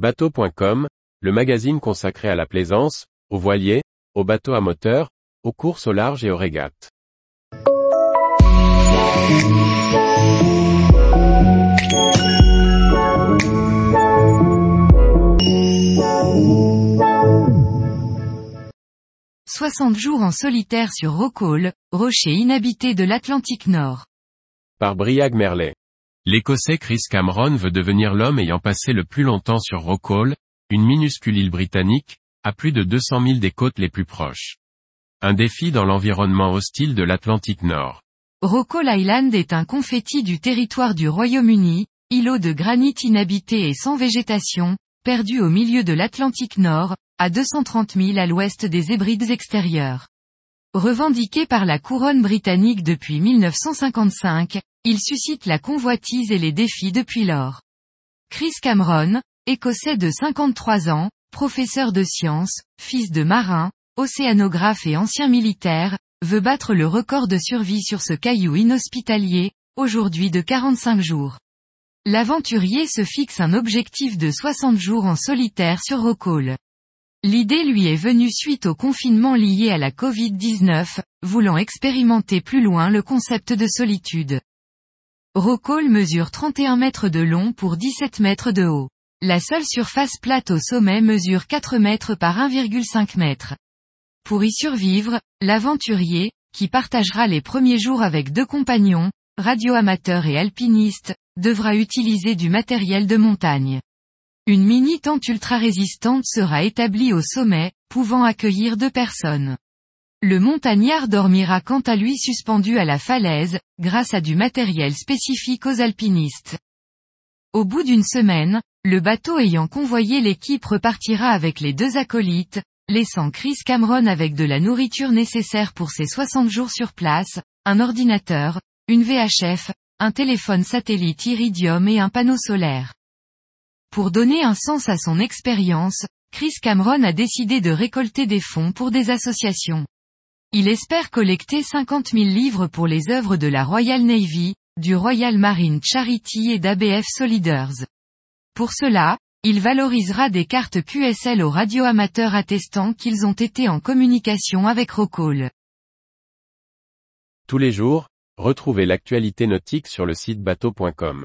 Bateau.com, le magazine consacré à la plaisance, aux voiliers, aux bateaux à moteur, aux courses au large et aux régates. « 60 jours en solitaire sur Rockall, rocher inhabité de l'Atlantique Nord. Par Briag Merlet. L'Écossais Chris Cameron veut devenir l'homme ayant passé le plus longtemps sur Rockall, une minuscule île britannique, à plus de 200 000 des côtes les plus proches. Un défi dans l'environnement hostile de l'Atlantique Nord. Rockall Island est un confetti du territoire du Royaume-Uni, îlot de granit inhabité et sans végétation, perdu au milieu de l'Atlantique Nord, à 230 000 à l'ouest des Hébrides extérieures. Revendiqué par la couronne britannique depuis 1955, il suscite la convoitise et les défis depuis lors. Chris Cameron, écossais de 53 ans, professeur de sciences, fils de marin, océanographe et ancien militaire, veut battre le record de survie sur ce caillou inhospitalier, aujourd'hui de 45 jours. L'aventurier se fixe un objectif de 60 jours en solitaire sur Rockall. L'idée lui est venue suite au confinement lié à la Covid-19, voulant expérimenter plus loin le concept de solitude. Rockall mesure 31 mètres de long pour 17 mètres de haut. La seule surface plate au sommet mesure 4 mètres par 1,5 mètres. Pour y survivre, l'aventurier, qui partagera les premiers jours avec deux compagnons, radioamateurs et alpinistes, devra utiliser du matériel de montagne. Une mini-tente ultra-résistante sera établie au sommet, pouvant accueillir deux personnes. Le montagnard dormira quant à lui suspendu à la falaise, grâce à du matériel spécifique aux alpinistes. Au bout d'une semaine, le bateau ayant convoyé l'équipe repartira avec les deux acolytes, laissant Chris Cameron avec de la nourriture nécessaire pour ses 60 jours sur place, un ordinateur, une VHF, un téléphone satellite Iridium et un panneau solaire. Pour donner un sens à son expérience, Chris Cameron a décidé de récolter des fonds pour des associations. Il espère collecter 50 000 livres pour les œuvres de la Royal Navy, du Royal Marine Charity et d'ABF Soliders. Pour cela, il valorisera des cartes QSL aux radioamateurs attestant qu'ils ont été en communication avec Rockall. Tous les jours, retrouvez l'actualité nautique sur le site bateau.com.